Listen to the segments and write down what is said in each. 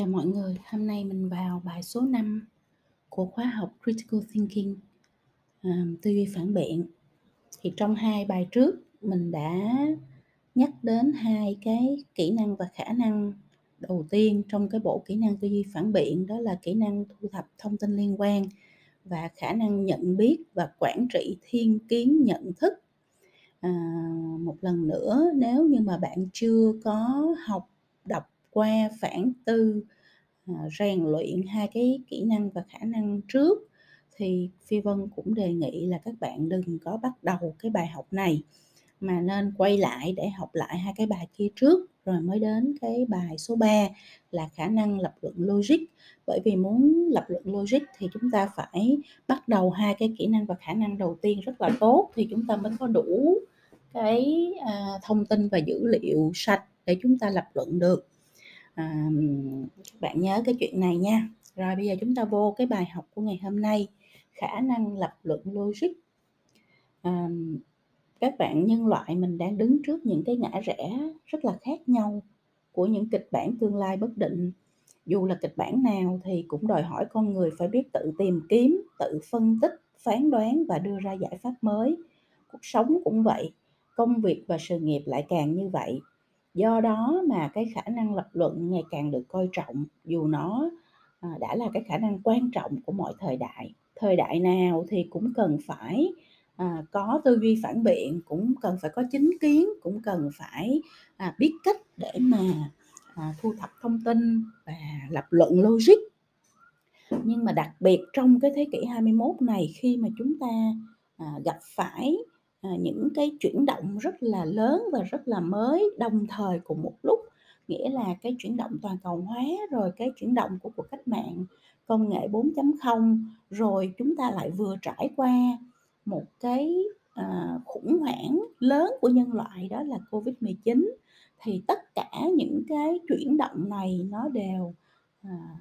Chào mọi người, hôm nay mình vào bài số 5 của khóa học Critical Thinking, à, tư duy phản biện. Thì trong hai bài trước mình đã nhắc đến hai cái kỹ năng và khả năng đầu tiên trong cái bộ kỹ năng tư duy phản biện đó là kỹ năng thu thập thông tin liên quan và khả năng nhận biết và quản trị thiên kiến nhận thức. À, một lần nữa nếu như mà bạn chưa có học qua phản tư à, rèn luyện hai cái kỹ năng và khả năng trước thì phi vân cũng đề nghị là các bạn đừng có bắt đầu cái bài học này mà nên quay lại để học lại hai cái bài kia trước rồi mới đến cái bài số 3 là khả năng lập luận logic. Bởi vì muốn lập luận logic thì chúng ta phải bắt đầu hai cái kỹ năng và khả năng đầu tiên rất là tốt thì chúng ta mới có đủ cái à, thông tin và dữ liệu sạch để chúng ta lập luận được à, các bạn nhớ cái chuyện này nha. Rồi bây giờ chúng ta vô cái bài học của ngày hôm nay khả năng lập luận logic. À, các bạn nhân loại mình đang đứng trước những cái ngã rẽ rất là khác nhau của những kịch bản tương lai bất định. Dù là kịch bản nào thì cũng đòi hỏi con người phải biết tự tìm kiếm tự phân tích phán đoán và đưa ra giải pháp mới. Cuộc sống cũng vậy công việc và sự nghiệp lại càng như vậy do đó mà cái khả năng lập luận ngày càng được coi trọng dù nó à, đã là cái khả năng quan trọng của mọi thời đại. Thời đại nào thì cũng cần phải à, có tư duy phản biện cũng cần phải có chính kiến cũng cần phải à, biết cách để mà à, thu thập thông tin và lập luận logic. Nhưng mà đặc biệt trong cái thế kỷ 21 này khi mà chúng ta à, gặp phải à, những cái chuyển động rất là lớn và rất là mới đồng thời cùng một lúc. Nghĩa là cái chuyển động toàn cầu hóa rồi cái chuyển động của cuộc cách mạng công nghệ 4.0 rồi chúng ta lại vừa trải qua một cái à, khủng hoảng lớn của nhân loại đó là Covid-19 thì tất cả những cái chuyển động này nó đều à,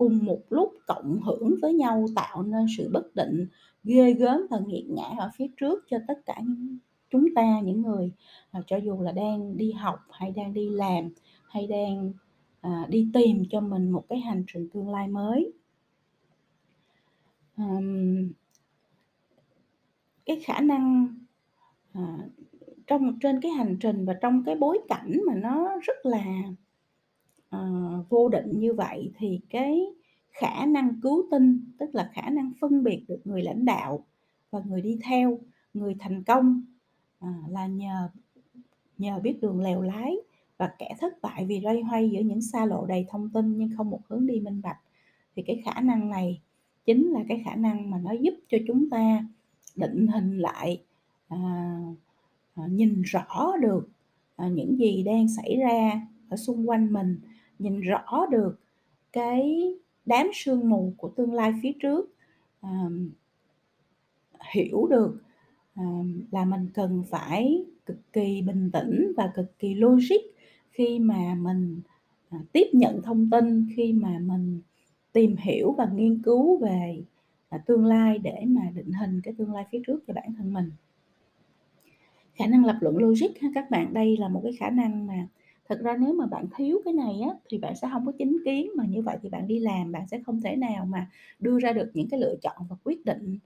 cùng một lúc cộng hưởng với nhau tạo nên sự bất định ghê gớm và nghiệt ngã ở phía trước cho tất cả những chúng ta những người à, cho dù là đang đi học hay đang đi làm hay đang à, đi tìm cho mình một cái hành trình tương lai mới. À, cái khả năng à, trong trên cái hành trình và trong cái bối cảnh mà nó rất là uh, vô định như vậy thì cái khả năng cứu tinh tức là khả năng phân biệt được người lãnh đạo và người đi theo người thành công uh, là nhờ nhờ biết đường lèo lái và kẻ thất bại vì loay hoay giữa những xa lộ đầy thông tin nhưng không một hướng đi minh bạch. Thì cái khả năng này chính là cái khả năng mà nó giúp cho chúng ta định hình lại à, nhìn rõ được à, những gì đang xảy ra ở xung quanh mình nhìn rõ được cái đám sương mù của tương lai phía trước à, hiểu được à, là mình cần phải cực kỳ bình tĩnh và cực kỳ logic khi mà mình à, tiếp nhận thông tin khi mà mình tìm hiểu và nghiên cứu về à, tương lai để mà định hình cái tương lai phía trước cho bản thân mình. Khả năng lập luận logic ha các bạn đây là một cái khả năng mà thật ra nếu mà bạn thiếu cái này á thì bạn sẽ không có chính kiến mà như vậy thì bạn đi làm bạn sẽ không thể nào mà đưa ra được những cái lựa chọn và quyết định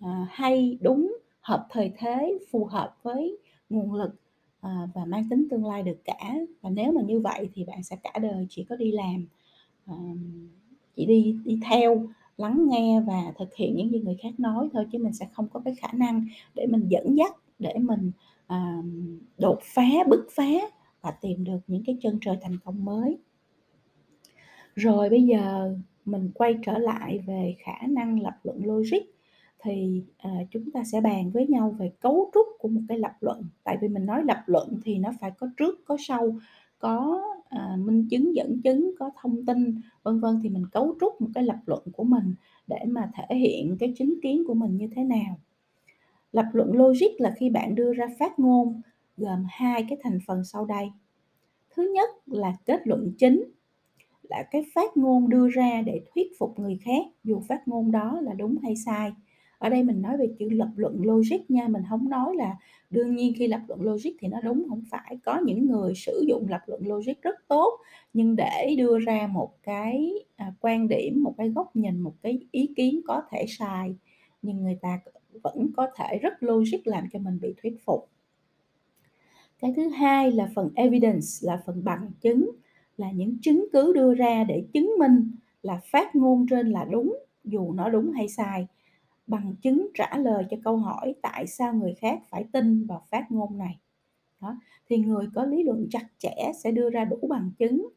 à, hay đúng hợp thời thế phù hợp với nguồn lực à, và mang tính tương lai được cả. Và nếu mà như vậy thì bạn sẽ cả đời chỉ có đi làm à, chỉ đi đi theo lắng nghe và thực hiện những gì người khác nói thôi chứ mình sẽ không có cái khả năng để mình dẫn dắt để mình à, đột phá bứt phá và tìm được những cái chân trời thành công mới. Rồi bây giờ mình quay trở lại về khả năng lập luận logic thì à, chúng ta sẽ bàn với nhau về cấu trúc của một cái lập luận. Tại vì mình nói lập luận thì nó phải có trước có sau có à, minh chứng dẫn chứng có thông tin vân vân thì mình cấu trúc một cái lập luận của mình để mà thể hiện cái chính kiến của mình như thế nào. Lập luận logic là khi bạn đưa ra phát ngôn gồm hai cái thành phần sau đây thứ nhất là kết luận chính là cái phát ngôn đưa ra để thuyết phục người khác dù phát ngôn đó là đúng hay sai Ở đây mình nói về chữ lập luận logic nha, mình không nói là đương nhiên khi lập luận logic thì nó đúng, không phải. Có những người sử dụng lập luận logic rất tốt, nhưng để đưa ra một cái, à, quan điểm, một cái góc nhìn, một cái ý kiến có thể sai, nhưng người ta vẫn có thể rất logic làm cho mình bị thuyết phục. Cái thứ hai là phần evidence, là phần bằng chứng, là những chứng cứ đưa ra để chứng minh là phát ngôn trên là đúng, dù nó đúng hay sai. Bằng chứng trả lời cho câu hỏi tại sao người khác phải tin vào phát ngôn này. Đó, thì người có lý luận chặt chẽ sẽ đưa ra đủ bằng chứng,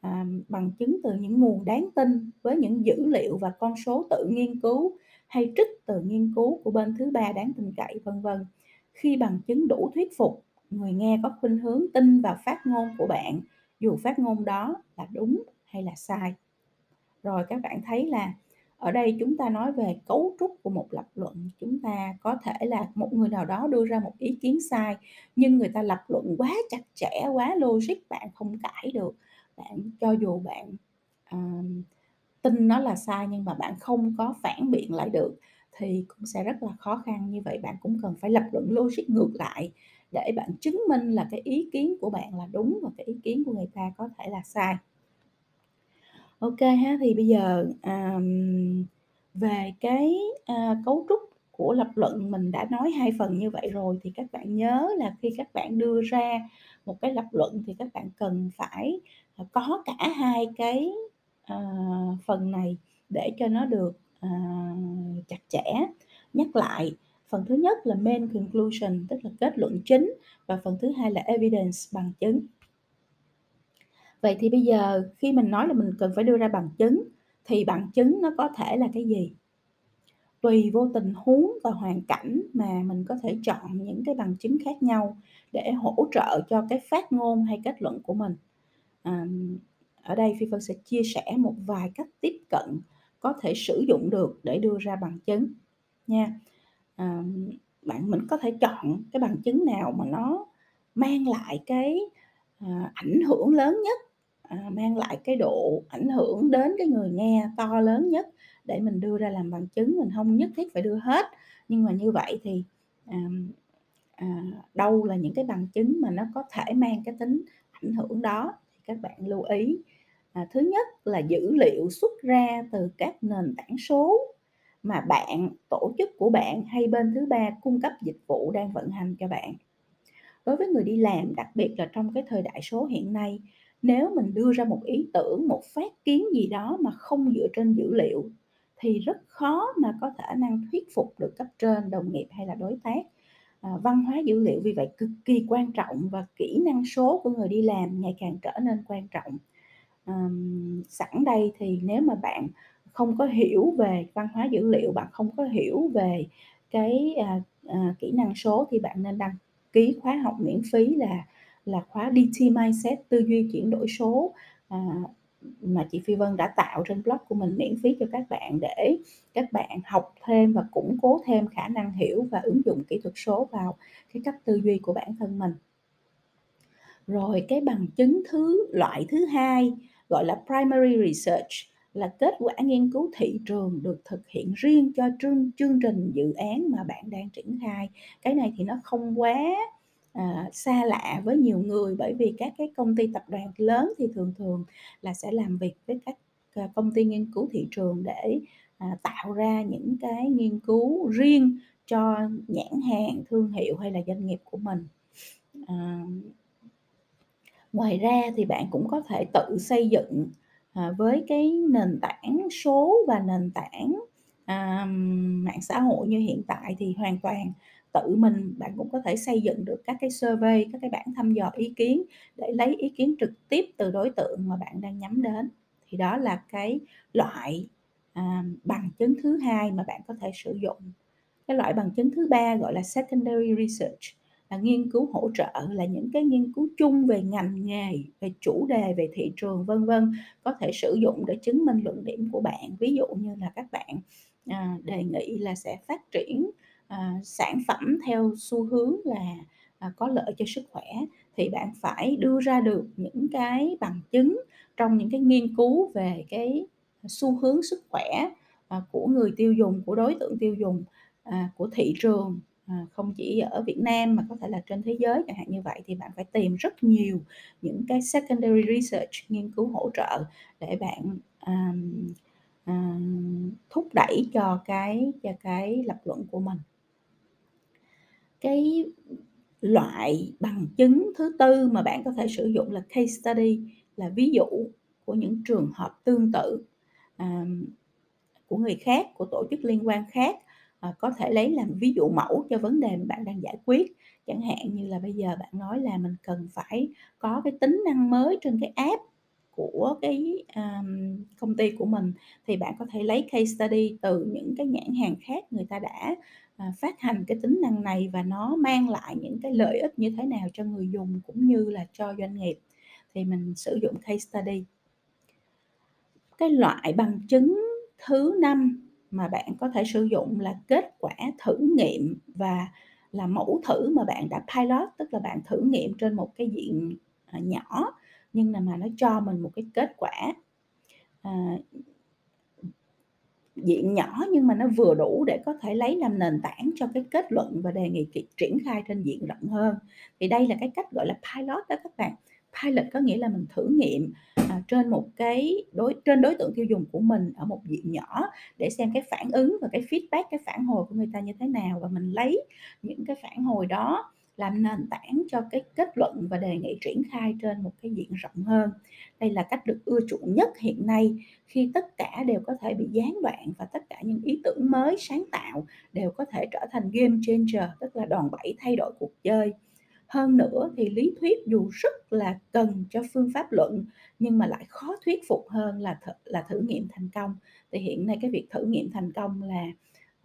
à, bằng chứng từ những nguồn đáng tin với những dữ liệu và con số tự nghiên cứu hay trích từ nghiên cứu của bên thứ ba đáng tin cậy, vân vân. Khi bằng chứng đủ thuyết phục, người nghe có khuynh hướng tin vào phát ngôn của bạn, dù phát ngôn đó là đúng hay là sai. Rồi các bạn thấy là ở đây chúng ta nói về cấu trúc của một lập luận, chúng ta có thể là một người nào đó đưa ra một ý kiến sai, nhưng người ta lập luận quá chặt chẽ, quá logic, bạn không cãi được. Bạn cho dù bạn, ờ, tin nó là sai nhưng mà bạn không có phản biện lại được thì cũng sẽ rất là khó khăn. Như vậy bạn cũng cần phải lập luận logic ngược lại để bạn chứng minh là cái ý kiến của bạn là đúng và cái ý kiến của người ta có thể là sai. OK ha, thì bây giờ, um, về cái, uh, cấu trúc của lập luận mình đã nói hai phần như vậy rồi, thì các bạn nhớ là khi các bạn đưa ra một cái lập luận thì các bạn cần phải, ờ, có cả hai cái, uh, phần này để cho nó được, uh, chặt chẽ. Nhắc lại, phần thứ nhất là main conclusion, tức là kết luận chính, và phần thứ hai là evidence, bằng chứng. Vậy thì bây giờ khi mình nói là mình cần phải đưa ra bằng chứng, thì bằng chứng nó có thể là cái gì? Tùy vô tình huống và hoàn cảnh mà mình có thể chọn những cái bằng chứng khác nhau để hỗ trợ cho cái phát ngôn hay kết luận của mình. À, ở đây Phi Vân sẽ chia sẻ một vài cách tiếp cận có thể sử dụng được để đưa ra bằng chứng nha. Ờ, bạn mình có thể chọn cái bằng chứng nào mà nó mang lại cái, à, ảnh hưởng lớn nhất, à, mang lại cái độ ảnh hưởng đến cái người nghe to lớn nhất để mình đưa ra làm bằng chứng. Mình không nhất thiết phải đưa hết, nhưng mà như vậy thì, à, đâu là những cái bằng chứng mà nó có thể mang cái tính ảnh hưởng đó thì các bạn lưu ý. À, thứ nhất là dữ liệu xuất ra từ các nền tảng số mà bạn, tổ chức của bạn hay bên thứ ba cung cấp dịch vụ đang vận hành cho bạn. Đối với người đi làm, đặc biệt là trong cái thời đại số hiện nay, nếu mình đưa ra một ý tưởng, một phát kiến gì đó mà không dựa trên dữ liệu thì rất khó mà có khả năng thuyết phục được cấp trên, đồng nghiệp hay là đối tác. À, văn hóa dữ liệu vì vậy cực kỳ quan trọng và kỹ năng số của người đi làm ngày càng trở nên quan trọng. à, sẵn đây thì nếu mà bạn không có hiểu về văn hóa dữ liệu, bạn không có hiểu về cái, à, à, kỹ năng số thì bạn nên đăng ký khóa học miễn phí là là khóa DT Mindset, tư duy chuyển đổi số, à, mà chị Phi Vân đã tạo trên blog của mình miễn phí cho các bạn để các bạn học thêm và củng cố thêm khả năng hiểu và ứng dụng kỹ thuật số vào cái cách tư duy của bản thân mình. Rồi cái bằng chứng thứ loại thứ hai gọi là primary research là kết quả nghiên cứu thị trường được thực hiện riêng cho chương chương trình dự án mà bạn đang triển khai. Cái này thì nó không quá, à, xa lạ với nhiều người bởi vì các cái công ty tập đoàn lớn thì thường thường là sẽ làm việc với các, à, công ty nghiên cứu thị trường để, à, tạo ra những cái nghiên cứu riêng cho nhãn hàng, thương hiệu hay là doanh nghiệp của mình. À Ngoài ra thì bạn cũng có thể tự xây dựng, à, với cái nền tảng số và nền tảng, à, mạng xã hội như hiện tại thì hoàn toàn tự mình bạn cũng có thể xây dựng được các cái survey, các cái bảng thăm dò ý kiến để lấy ý kiến trực tiếp từ đối tượng mà bạn đang nhắm đến. Thì đó là cái loại, à, bằng chứng thứ hai mà bạn có thể sử dụng. Cái loại bằng chứng thứ ba gọi là secondary research là nghiên cứu hỗ trợ, là những cái nghiên cứu chung về ngành nghề, về chủ đề, về thị trường, vân vân, có thể sử dụng để chứng minh luận điểm của bạn. Ví dụ như là các bạn, à, đề nghị là sẽ phát triển, à, sản phẩm theo xu hướng là, à, có lợi cho sức khỏe, thì bạn phải đưa ra được những cái bằng chứng trong những cái nghiên cứu về cái xu hướng sức khỏe à, của người tiêu dùng, của đối tượng tiêu dùng, à, của thị trường, Ờ, không chỉ ở Việt Nam mà có thể là trên thế giới chẳng hạn như vậy, thì bạn phải tìm rất nhiều những cái secondary research, nghiên cứu hỗ trợ để bạn, um, um, thúc đẩy cho cái cho cái lập luận của mình. Cái loại bằng chứng thứ tư mà bạn có thể sử dụng là case study, là ví dụ của những trường hợp tương tự, um, của người khác, của tổ chức liên quan khác, à, có thể lấy làm ví dụ mẫu cho vấn đề bạn đang giải quyết. Chẳng hạn như là bây giờ bạn nói là mình cần phải có cái tính năng mới trên cái app của cái, um, công ty của mình, thì bạn có thể lấy case study từ những cái nhãn hàng khác người ta đã, uh, phát hành cái tính năng này và nó mang lại những cái lợi ích như thế nào cho người dùng cũng như là cho doanh nghiệp, thì mình sử dụng case study. Cái loại bằng chứng thứ năm mà bạn có thể sử dụng là kết quả thử nghiệm và là mẫu thử mà bạn đã pilot, tức là bạn thử nghiệm trên một cái diện, à, nhỏ nhưng là mà nó cho mình một cái kết quả, à, diện nhỏ nhưng mà nó vừa đủ để có thể lấy làm nền tảng cho cái kết luận và đề nghị triển khai trên diện rộng hơn. Thì đây là cái cách gọi là pilot đó các bạn. Pilot có nghĩa là mình thử nghiệm, à, trên một cái đối trên đối tượng tiêu dùng của mình ở một diện nhỏ để xem cái phản ứng và cái feedback, cái phản hồi của người ta như thế nào và mình lấy những cái phản hồi đó làm nền tảng cho cái kết luận và đề nghị triển khai trên một cái diện rộng hơn. Đây là cách được ưa chuộng nhất hiện nay khi tất cả đều có thể bị gián đoạn và tất cả những ý tưởng mới sáng tạo đều có thể trở thành game changer, tức là đòn bẩy thay đổi cuộc chơi. Hơn nữa thì lý thuyết dù rất là cần cho phương pháp luận nhưng mà lại khó thuyết phục hơn là th là thử nghiệm thành công. Thì hiện nay cái việc thử nghiệm thành công là,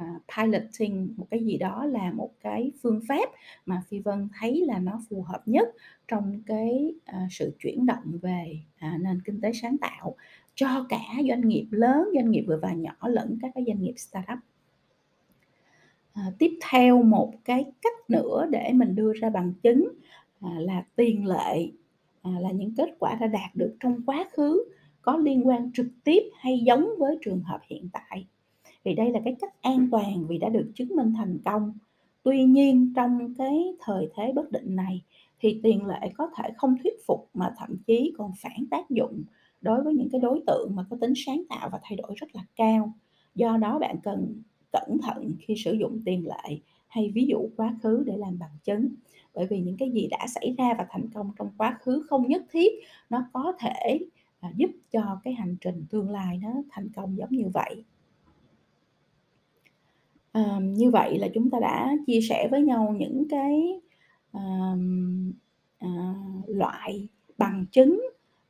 uh, piloting một cái gì đó là một cái phương pháp mà Phi Vân thấy là nó phù hợp nhất trong cái, uh, sự chuyển động về, uh, nền kinh tế sáng tạo cho cả doanh nghiệp lớn, doanh nghiệp vừa và nhỏ lẫn các cái doanh nghiệp startup. À, tiếp theo một cái cách nữa để mình đưa ra bằng chứng, à, là tiền lệ, à, là những kết quả đã đạt được trong quá khứ có liên quan trực tiếp hay giống với trường hợp hiện tại. vì đây là cái cách an toàn vì đã được chứng minh thành công. Tuy nhiên trong cái thời thế bất định này thì tiền lệ có thể không thuyết phục mà thậm chí còn phản tác dụng đối với những cái đối tượng mà có tính sáng tạo và thay đổi rất là cao. Do đó bạn cần cẩn thận khi sử dụng tiền lệ hay ví dụ quá khứ để làm bằng chứng. Bởi vì những cái gì đã xảy ra và thành công trong quá khứ không nhất thiết nó có thể, à, giúp cho cái hành trình tương lai nó thành công giống như vậy. À, như vậy là chúng ta đã chia sẻ với nhau những cái, à, à, loại bằng chứng,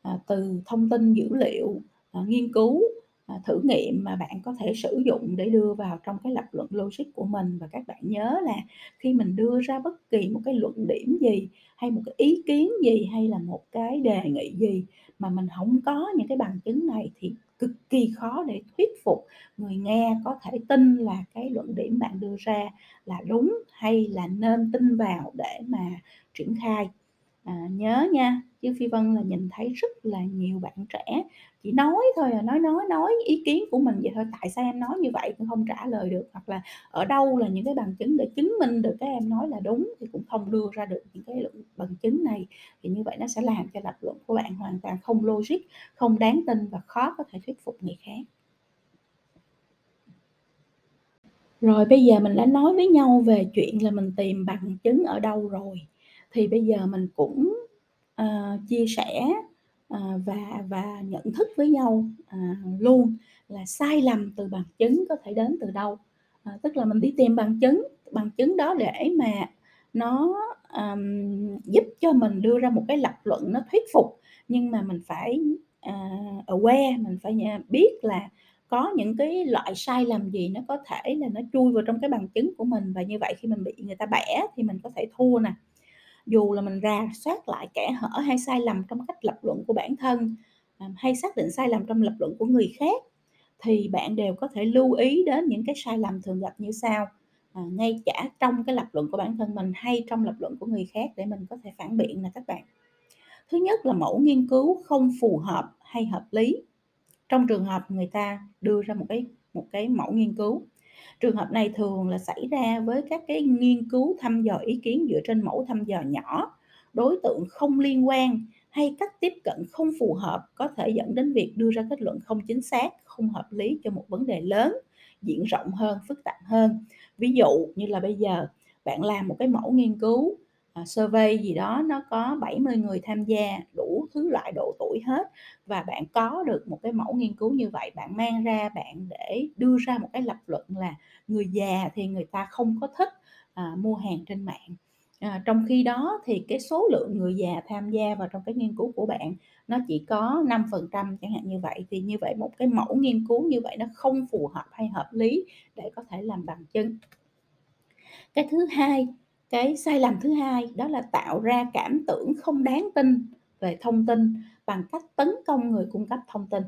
à, từ thông tin dữ liệu, à, nghiên cứu, À, thử nghiệm mà bạn có thể sử dụng để đưa vào trong cái lập luận logic của mình. Và các bạn nhớ là khi mình đưa ra bất kỳ một cái luận điểm gì, hay một cái ý kiến gì, hay là một cái đề nghị gì mà mình không có những cái bằng chứng này thì cực kỳ khó để thuyết phục người nghe có thể tin là cái luận điểm bạn đưa ra là đúng hay là nên tin vào để mà triển khai. À, nhớ nha, chứ Phi Vân là nhìn thấy rất là nhiều bạn trẻ chỉ nói thôi à, nói, nói, nói ý kiến của mình vậy thôi, "Tại sao em nói như vậy?" cũng không trả lời được, hoặc là "Ở đâu là những cái bằng chứng để chứng minh được cái em nói là đúng?" thì cũng không đưa ra được những cái bằng chứng này. Thì như vậy nó sẽ làm cho lập luận của bạn hoàn toàn không logic, không đáng tin và khó có thể thuyết phục người khác. Rồi bây giờ mình đã nói với nhau về chuyện là mình tìm bằng chứng ở đâu rồi, thì bây giờ mình cũng, uh, chia sẻ, uh, và và nhận thức với nhau, uh, luôn là sai lầm từ bằng chứng có thể đến từ đâu. uh, tức là mình đi tìm bằng chứng, bằng chứng đó để mà nó, um, giúp cho mình đưa ra một cái lập luận nó thuyết phục, nhưng mà mình phải, uh, aware, mình phải biết là có những cái loại sai lầm gì nó có thể là nó chui vào trong cái bằng chứng của mình, và như vậy khi mình bị người ta bẻ thì mình có thể thua nè. Dù là mình rà soát lại kẽ hở hay sai lầm trong cách lập luận của bản thân, à, hay xác định sai lầm trong lập luận của người khác, thì bạn đều có thể lưu ý đến những cái sai lầm thường gặp như sau, à, ngay cả trong cái lập luận của bản thân mình hay trong lập luận của người khác để mình có thể phản biện nè các bạn. Thứ nhất là mẫu nghiên cứu không phù hợp hay hợp lý. Trong trường hợp người ta đưa ra một cái một cái mẫu nghiên cứu. Trường hợp này thường là xảy ra với các cái nghiên cứu thăm dò ý kiến dựa trên mẫu thăm dò nhỏ, đối tượng không liên quan hay cách tiếp cận không phù hợp có thể dẫn đến việc đưa ra kết luận không chính xác, không hợp lý cho một vấn đề lớn, diện rộng hơn, phức tạp hơn. Ví dụ như là bây giờ bạn làm một cái mẫu nghiên cứu uh, survey gì đó nó có 70 người tham gia đủ thứ loại độ tuổi hết và bạn có được một cái mẫu nghiên cứu như vậy bạn mang ra bạn để đưa ra một cái lập luận là người già thì người ta không có thích uh, mua hàng trên mạng À, trong khi đó thì cái số lượng người già tham gia vào trong cái nghiên cứu của bạn nó chỉ có 5% chẳng hạn như vậy thì như vậy một cái mẫu nghiên cứu như vậy nó không phù hợp hay hợp lý để có thể làm bằng chứng. Cái thứ hai, cái sai lầm thứ hai, đó là tạo ra cảm tưởng không đáng tin về thông tin bằng cách tấn công người cung cấp thông tin.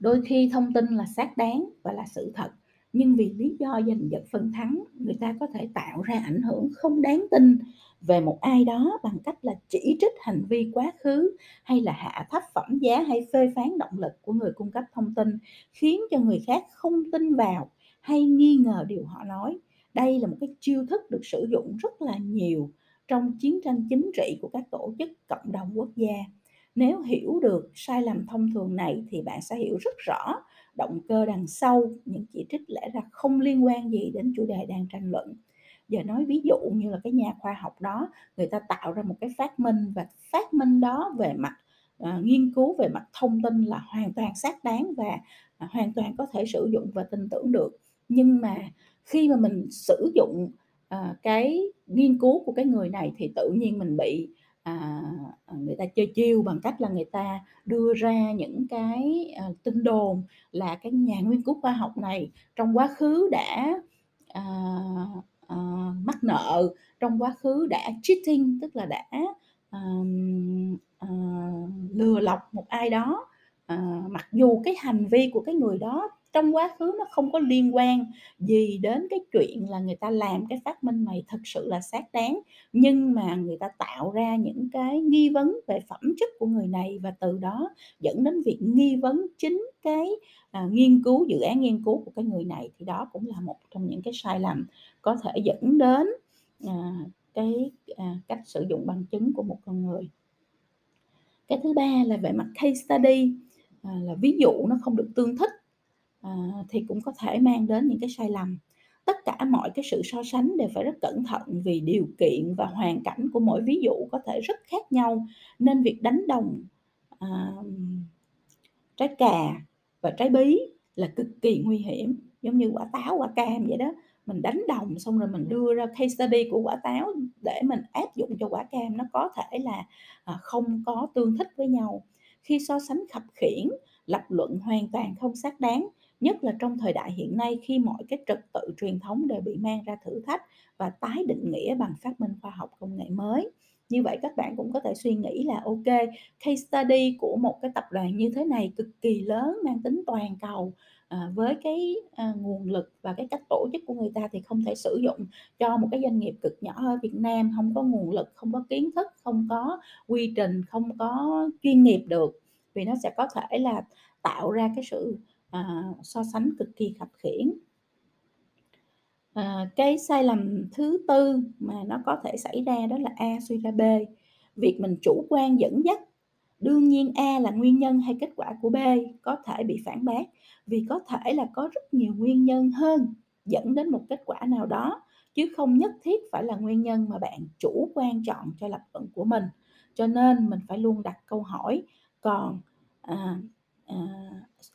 Đôi khi thông tin là xác đáng và là sự thật, nhưng vì lý do giành giật phần thắng, người ta có thể tạo ra ảnh hưởng không đáng tin về một ai đó bằng cách là chỉ trích hành vi quá khứ hay là hạ thấp phẩm giá hay phê phán động lực của người cung cấp thông tin, khiến cho người khác không tin vào hay nghi ngờ điều họ nói đây là một cái chiêu thức được sử dụng rất là nhiều trong chiến tranh chính trị của các tổ chức cộng đồng quốc gia. Nếu hiểu được sai lầm thông thường này thì bạn sẽ hiểu rất rõ động cơ đằng sau những chỉ trích lẽ ra không liên quan gì đến chủ đề đang tranh luận. Giờ nói ví dụ như là cái nhà khoa học đó người ta tạo ra một cái phát minh và phát minh đó về mặt uh, nghiên cứu về mặt thông tin là hoàn toàn xác đáng và uh, hoàn toàn có thể sử dụng và tin tưởng được. Nhưng mà khi mà mình sử dụng à, cái nghiên cứu của cái người này thì tự nhiên mình bị à, à, người ta chơi chiêu bằng cách là người ta đưa ra những cái à, tin đồn là cái nhà nghiên cứu khoa học này trong quá khứ đã à, à, mắc nợ trong quá khứ đã cheating tức là đã à, à, lừa lọc một ai đó. À, mặc dù cái hành vi của cái người đó trong quá khứ nó không có liên quan gì đến cái chuyện là người ta làm cái phát minh này thật sự là xác đáng. Nhưng mà người ta tạo ra những cái nghi vấn về phẩm chất của người này và từ đó dẫn đến việc nghi vấn chính cái à, nghiên cứu dự án nghiên cứu của cái người này. Thì đó cũng là một trong những cái sai lầm có thể dẫn đến à, cái à, cách sử dụng bằng chứng của một con người. Cái thứ ba là về mặt case study à, là ví dụ nó không được tương thích à, thì cũng có thể mang đến những cái sai lầm. Tất cả mọi cái sự so sánh đều phải rất cẩn thận vì điều kiện và hoàn cảnh của mỗi ví dụ có thể rất khác nhau. Nên việc đánh đồng à, trái cà và trái bí là cực kỳ nguy hiểm giống như quả táo quả cam vậy đó. Mình đánh đồng xong rồi mình đưa ra case study của quả táo để mình áp dụng cho quả cam nó có thể là ờ, không có tương thích với nhau. Khi so sánh khập khiển lập luận hoàn toàn không xác đáng nhất là trong thời đại hiện nay khi mọi cái trật tự truyền thống đều bị mang ra thử thách và tái định nghĩa bằng phát minh khoa học công nghệ mới. Như vậy các bạn cũng có thể suy nghĩ là ok case study của một cái tập đoàn như thế này cực kỳ lớn mang tính toàn cầu à, với cái à, nguồn lực và cái cách tổ chức của người ta thì không thể sử dụng cho một cái doanh nghiệp cực nhỏ ở Việt Nam không có nguồn lực không có kiến thức không có quy trình không có chuyên nghiệp được. Vì nó sẽ có thể là tạo ra cái sự à, so sánh cực kỳ khập khiển à, cái sai lầm thứ tư mà nó có thể xảy ra đó là a suy ra b. Việc mình chủ quan dẫn dắt đương nhiên a là nguyên nhân hay kết quả của b có thể bị phản bác vì có thể là có rất nhiều nguyên nhân hơn dẫn đến một kết quả nào đó chứ không nhất thiết phải là nguyên nhân mà bạn chủ quan chọn cho lập luận của mình. Cho nên mình phải luôn đặt câu hỏi còn à, À,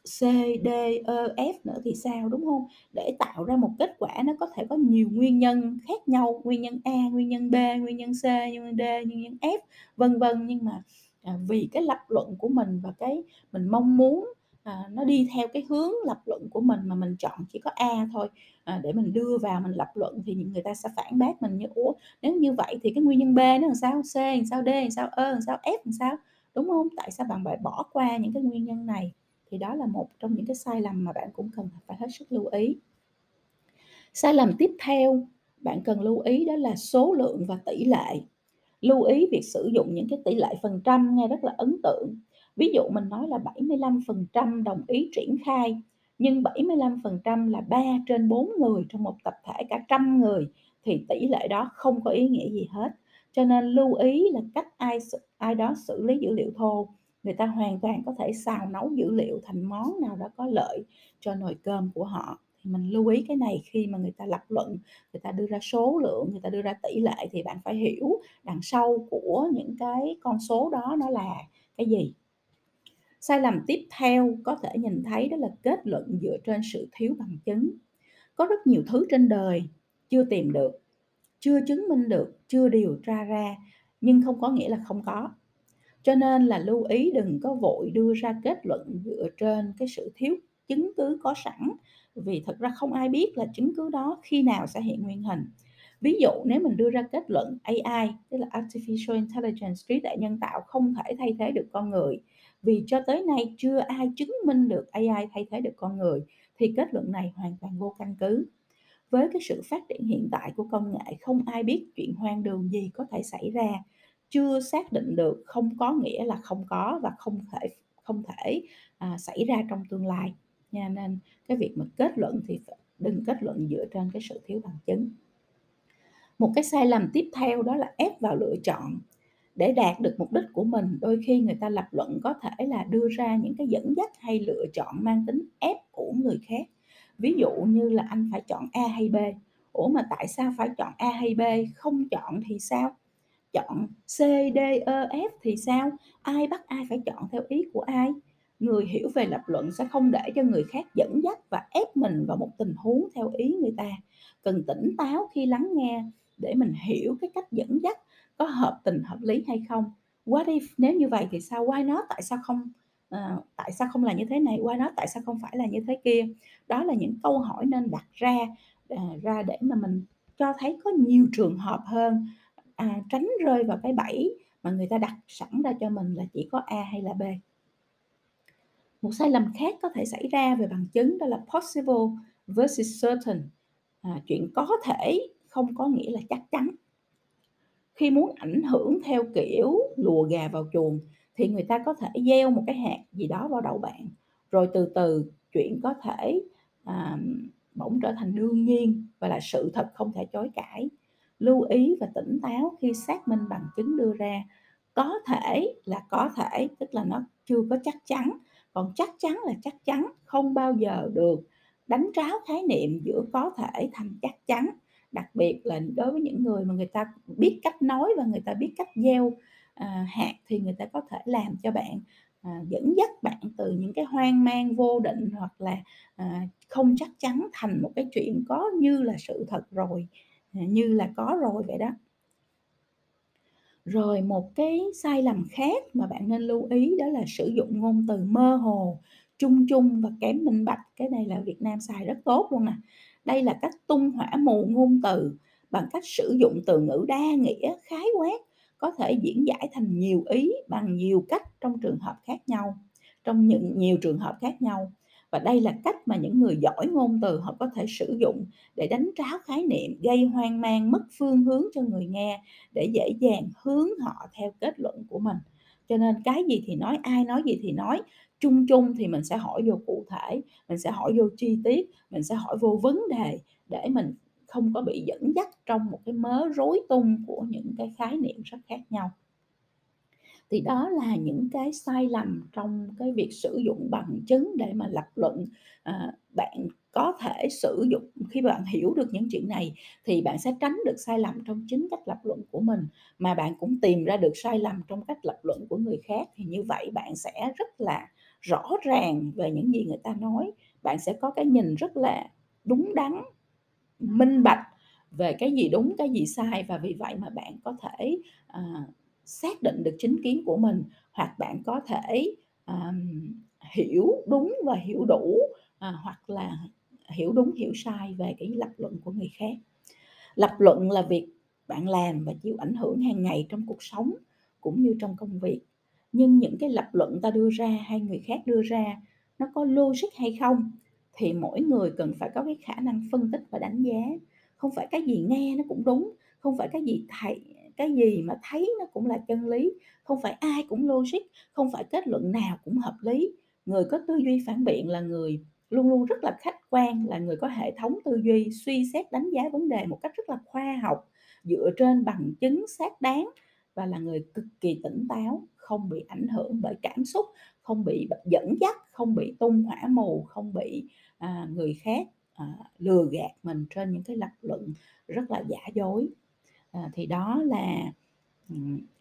C, D, E, F nữa thì sao đúng không? Để tạo ra một kết quả nó có thể có nhiều nguyên nhân khác nhau, nguyên nhân A, nguyên nhân B, nguyên nhân C, nguyên nhân D, nguyên nhân F, vân vân. Nhưng mà à, vì cái lập luận của mình và cái mình mong muốn à, nó đi theo cái hướng lập luận của mình mà mình chọn chỉ có A thôi à, để mình đưa vào mình lập luận thì những người ta sẽ phản bác mình như ủa nếu như vậy thì cái nguyên nhân B nó làm sao? C làm sao? D làm sao? E làm sao? F làm sao? Đúng không? Tại sao bạn lại bỏ qua những cái nguyên nhân này? Thì đó là một trong những cái sai lầm mà bạn cũng cần phải hết sức lưu ý. Sai lầm tiếp theo bạn cần lưu ý đó là số lượng và tỷ lệ. Lưu ý việc sử dụng những cái tỷ lệ phần trăm nghe rất là ấn tượng. Ví dụ mình nói là 75% đồng ý triển khai, nhưng 75% là 3 trên 4 người trong một tập thể cả trăm người, thì tỷ lệ đó không có ý nghĩa gì hết. Cho nên lưu ý là cách ai ai đó xử lý dữ liệu thô, người ta hoàn toàn có thể xào nấu dữ liệu thành món nào đó có lợi cho nồi cơm của họ. Thì mình lưu ý cái này khi mà người ta lập luận, người ta đưa ra số lượng, người ta đưa ra tỷ lệ thì bạn phải hiểu đằng sau của những cái con số đó nó là cái gì. Sai lầm tiếp theo có thể nhìn thấy đó là kết luận dựa trên sự thiếu bằng chứng. Có rất nhiều thứ trên đời chưa tìm được, chưa chứng minh được, chưa điều tra ra nhưng không có nghĩa là không có. Cho nên là lưu ý đừng có vội đưa ra kết luận dựa trên cái sự thiếu chứng cứ có sẵn vì thật ra không ai biết là chứng cứ đó khi nào sẽ hiện nguyên hình. Ví dụ nếu mình đưa ra kết luận AI, tức là Artificial Intelligence, trí tuệ nhân tạo không thể thay thế được con người vì cho tới nay chưa ai chứng minh được AI thay thế được con người thì kết luận này hoàn toàn vô căn cứ. Với cái sự phát triển hiện tại của công nghệ không ai biết chuyện hoang đường gì có thể xảy ra, chưa xác định được không có nghĩa là không có và không thể không thể à, xảy ra trong tương lai. Nha nên cái việc mà kết luận thì đừng kết luận dựa trên cái sự thiếu bằng chứng. Một cái sai lầm tiếp theo đó là ép vào lựa chọn. Để đạt được mục đích của mình đôi khi người ta lập luận có thể là đưa ra những cái dẫn dắt hay lựa chọn mang tính ép uổng người khác ví dụ như là anh phải chọn a hay b. Ủa mà tại sao phải chọn a hay b, không chọn thì sao? Chọn c, d e f thì sao? Ai bắt ai phải chọn theo ý của ai? Người hiểu về lập luận sẽ không để cho người khác dẫn dắt và ép mình vào một tình huống theo ý người ta. Cần tỉnh táo khi lắng nghe để mình hiểu cái cách dẫn dắt có hợp tình hợp lý hay không. What if? Nếu như vậy thì sao? Why not? Tại sao không à, tại sao không là như thế này? Qua nó tại sao không phải là như thế kia? Đó là những câu hỏi nên đặt ra à, ra để mà mình cho thấy có nhiều trường hợp hơn. À, tránh rơi vào cái bẫy mà người ta đặt sẵn ra cho mình là chỉ có a hay là b. Một sai lầm khác có thể xảy ra về bằng chứng đó là possible versus certain. À, chuyện có thể không có nghĩa là chắc chắn. Khi muốn ảnh hưởng theo kiểu lùa gà vào chuồng thì người ta có thể gieo một cái hạt gì đó vào đầu bạn rồi từ từ chuyện có thể à, bỗng trở thành đương nhiên và là sự thật không thể chối cãi. Lưu ý và tỉnh táo khi xác minh bằng chứng đưa ra. Có thể là có thể tức là nó chưa có chắc chắn còn chắc chắn là chắc chắn không bao giờ được đánh tráo khái niệm giữa có thể thành chắc chắn. Đặc biệt là đối với những người mà người ta biết cách nói và người ta biết cách gieo à, hạt thì người ta có thể làm cho bạn à, dẫn dắt bạn từ những cái hoang mang vô định hoặc là à, không chắc chắn thành một cái chuyện có như là sự thật rồi à, như là có rồi vậy đó rồi một cái sai lầm khác mà bạn nên lưu ý đó là sử dụng ngôn từ mơ hồ, chung chung và kém minh bạch. Cái này là Việt Nam xài rất tốt luôn nè. Đây là cách tung hỏa mù ngôn từ bằng cách sử dụng từ ngữ đa nghĩa, khái quát, có thể diễn giải thành nhiều ý bằng nhiều cách trong trường hợp khác nhau, trong những nhiều trường hợp khác nhau. Và đây là cách mà những người giỏi ngôn từ họ có thể sử dụng để đánh tráo khái niệm gây hoang mang mất phương hướng cho người nghe để dễ dàng hướng họ theo kết luận của mình. Cho nên cái gì thì nói ai nói gì thì nói. Chung chung thì mình sẽ hỏi vô cụ thể mình sẽ hỏi vô chi tiết mình sẽ hỏi vô vấn đề để mình không có bị dẫn dắt trong một cái mớ rối tung của những cái khái niệm rất khác nhau. Thì đó là những cái sai lầm trong cái việc sử dụng bằng chứng để mà lập luận à, bạn có thể sử dụng khi bạn hiểu được những chuyện này thì bạn sẽ tránh được sai lầm trong chính cách lập luận của mình. Mà bạn cũng tìm ra được sai lầm trong cách lập luận của người khác thì như vậy bạn sẽ rất là rõ ràng về những gì người ta nói. Bạn sẽ có cái nhìn rất là đúng đắn minh bạch về cái gì đúng cái gì sai và vì vậy mà bạn có thể à, xác định được chính kiến của mình hoặc bạn có thể à, hiểu đúng và hiểu đủ à, hoặc là hiểu đúng hiểu sai về cái lập luận của người khác. Lập luận là việc bạn làm và chịu ảnh hưởng hàng ngày trong cuộc sống cũng như trong công việc. Nhưng những cái lập luận ta đưa ra hay người khác đưa ra nó có logic hay không? Thì mỗi người cần phải có cái khả năng phân tích và đánh giá. Không phải cái gì nghe nó cũng đúng không phải cái gì thầy cái gì mà thấy nó cũng là chân lý không phải ai cũng logic không phải kết luận nào cũng hợp lý. Người có tư duy phản biện là người luôn luôn rất là khách quan, là người có hệ thống tư duy, suy xét đánh giá vấn đề một cách rất là khoa học, dựa trên bằng chứng xác đáng và là người cực kỳ tỉnh táo, không bị ảnh hưởng bởi cảm xúc, không bị dẫn dắt, không bị tung hỏa mù, không bị, à, người khác, à, lừa gạt mình trên những cái lập luận rất là giả dối. À, thì đó là,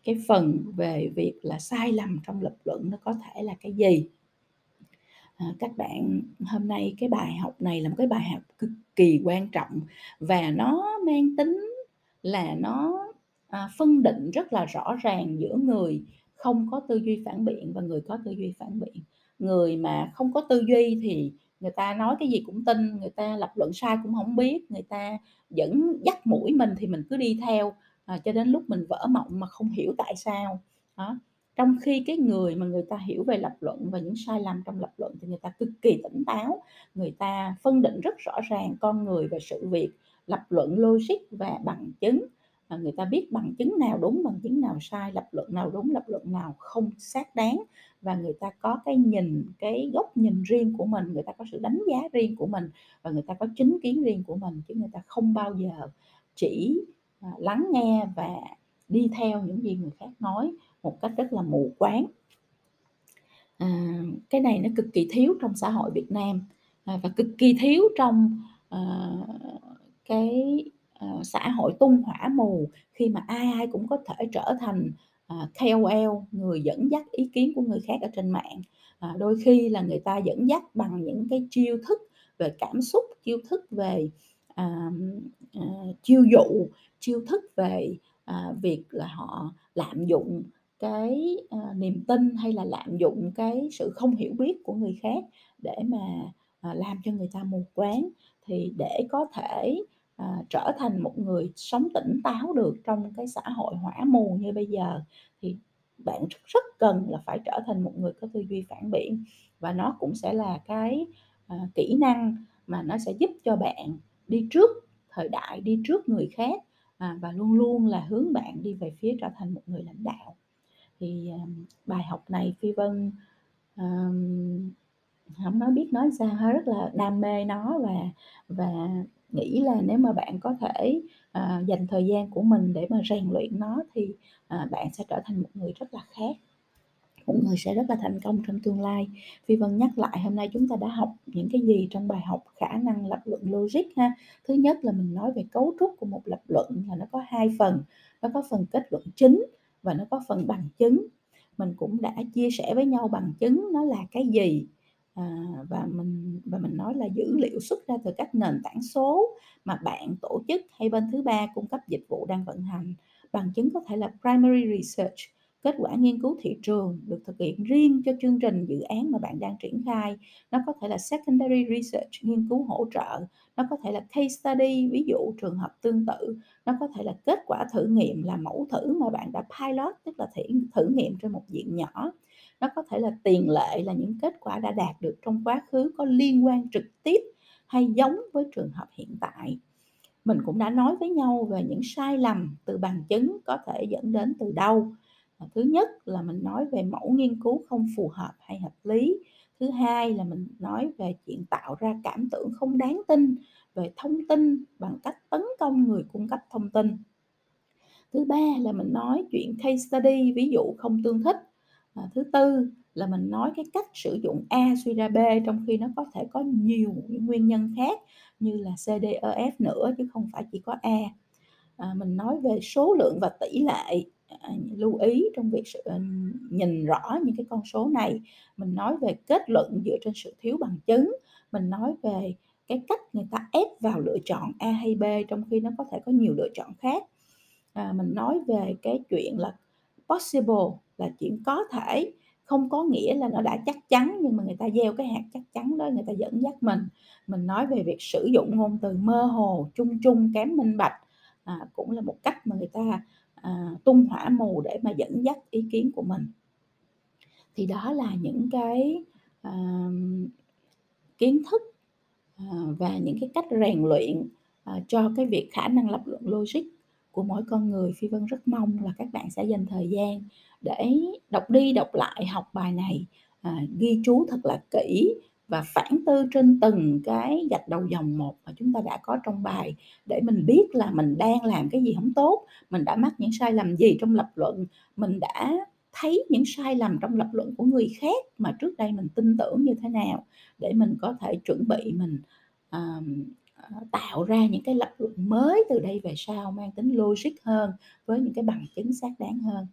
cái phần về việc là sai lầm trong lập luận nó có thể là cái gì. À, các bạn hôm nay cái bài học này là một cái bài học cực kỳ quan trọng và nó mang tính là nó, à, phân định rất là rõ ràng giữa người không có tư duy phản biện và người có tư duy phản biện. Người mà không có tư duy thì người ta nói cái gì cũng tin, người ta lập luận sai cũng không biết, người ta vẫn dắt mũi mình thì mình cứ đi theo, à, cho đến lúc mình vỡ mộng mà không hiểu tại sao. Đó, trong khi cái người mà người ta hiểu về lập luận và những sai lầm trong lập luận thì người ta cực kỳ tỉnh táo, người ta phân định rất rõ ràng con người và sự việc, lập luận logic và bằng chứng, Ờ, người ta biết bằng chứng nào đúng, bằng chứng nào sai, lập luận nào đúng, lập luận nào không xác đáng và người ta có cái nhìn, cái góc nhìn riêng của mình, người ta có sự đánh giá riêng của mình và người ta có chính kiến riêng của mình, chứ người ta không bao giờ chỉ, à, lắng nghe và đi theo những gì người khác nói một cách rất là mù quáng. À, cái này nó cực kỳ thiếu trong xã hội Việt Nam, à, và cực kỳ thiếu trong, ờ, cái, Ờ, xã hội tung hỏa mù khi mà ai ai cũng có thể trở thành, à, KOL, người dẫn dắt ý kiến của người khác ở trên mạng. Ờ, đôi khi là người ta dẫn dắt bằng những cái chiêu thức về cảm xúc, chiêu thức về, chiêu dụ, chiêu thức về, việc là họ lạm dụng cái, niềm tin hay là lạm dụng cái sự không hiểu biết của người khác để mà, làm cho người ta mù quáng. Thì để có thể, à, trở thành một người sống tỉnh táo được trong cái xã hội hỏa mù như bây giờ thì bạn rất rất cần là phải trở thành một người có tư duy phản biện và nó cũng sẽ là cái, à, kỹ năng mà nó sẽ giúp cho bạn đi trước thời đại, đi trước người khác, à, và luôn luôn là hướng bạn đi về phía trở thành một người lãnh đạo. Thì, à, bài học này Phi Vân, à, không nói biết nói sao hết, rất là đam mê nó và và nghĩ là nếu mà bạn có thể, à, dành thời gian của mình để mà rèn luyện nó thì, à, bạn sẽ trở thành một người rất là khác, một người sẽ rất là thành công trong tương lai. Phi Vân nhắc lại hôm nay chúng ta đã học những cái gì trong bài học khả năng lập luận logic ha. Thứ nhất là mình nói về cấu trúc của một lập luận là nó có hai phần, nó có phần kết luận chính và nó có phần bằng chứng. Mình cũng đã chia sẻ với nhau bằng chứng nó là cái gì, à, và mình và mình nói là dữ liệu xuất ra từ các nền tảng số mà bạn, tổ chức hay bên thứ ba cung cấp dịch vụ đang vận hành. Bằng chứng có thể là primary research, kết quả nghiên cứu thị trường được thực hiện riêng cho chương trình, dự án mà bạn đang triển khai. Nó có thể là secondary research, nghiên cứu hỗ trợ, nó có thể là case study, ví dụ trường hợp tương tự, nó có thể là kết quả thử nghiệm là mẫu thử mà bạn đã pilot, tức là thử thử nghiệm trên một diện nhỏ. Nó có thể là tiền lệ là những kết quả đã đạt được trong quá khứ có liên quan trực tiếp hay giống với trường hợp hiện tại. Mình cũng đã nói với nhau về những sai lầm từ bằng chứng có thể dẫn đến từ đâu. Thứ nhất là mình nói về mẫu nghiên cứu không phù hợp hay hợp lý. Thứ hai là mình nói về chuyện tạo ra cảm tưởng không đáng tin về thông tin bằng cách tấn công người cung cấp thông tin. Thứ ba là mình nói chuyện case study, ví dụ không tương thích. À, thứ tư là mình nói cái cách sử dụng A suy ra B trong khi nó có thể có nhiều những nguyên nhân khác như là C, D, E, F nữa chứ không phải chỉ có A. À, mình nói về số lượng và tỷ lệ, à, lưu ý trong việc sự nhìn rõ những cái con số này. Mình nói về kết luận dựa trên sự thiếu bằng chứng. Mình nói về cái cách người ta ép vào lựa chọn A hay B trong khi nó có thể có nhiều lựa chọn khác. À, mình nói về cái chuyện là possible là chuyện có thể, không có nghĩa là nó đã chắc chắn nhưng mà người ta gieo cái hạt chắc chắn đó, người ta dẫn dắt mình. Mình nói về việc sử dụng ngôn từ mơ hồ, chung chung, kém minh bạch, à, cũng là một cách mà người ta, à, tung hỏa mù để mà dẫn dắt ý kiến của mình. Thì đó là những cái, à, kiến thức, à, và những cái cách rèn luyện, à, cho cái việc khả năng lập luận logic của mỗi con người. Phi Vân rất mong là các bạn sẽ dành thời gian để đọc đi đọc lại, học bài này, à, ghi chú thật là kỹ và phản tư trên từng cái gạch đầu dòng một mà chúng ta đã có trong bài để mình biết là mình đang làm cái gì không tốt, mình đã mắc những sai lầm gì trong lập luận, mình đã thấy những sai lầm trong lập luận của người khác mà trước đây mình tin tưởng như thế nào để mình có thể chuẩn bị mình, uh, tạo ra những cái lập luận mới từ đây về sau, mang tính logic hơn, với những cái bằng chứng xác đáng hơn.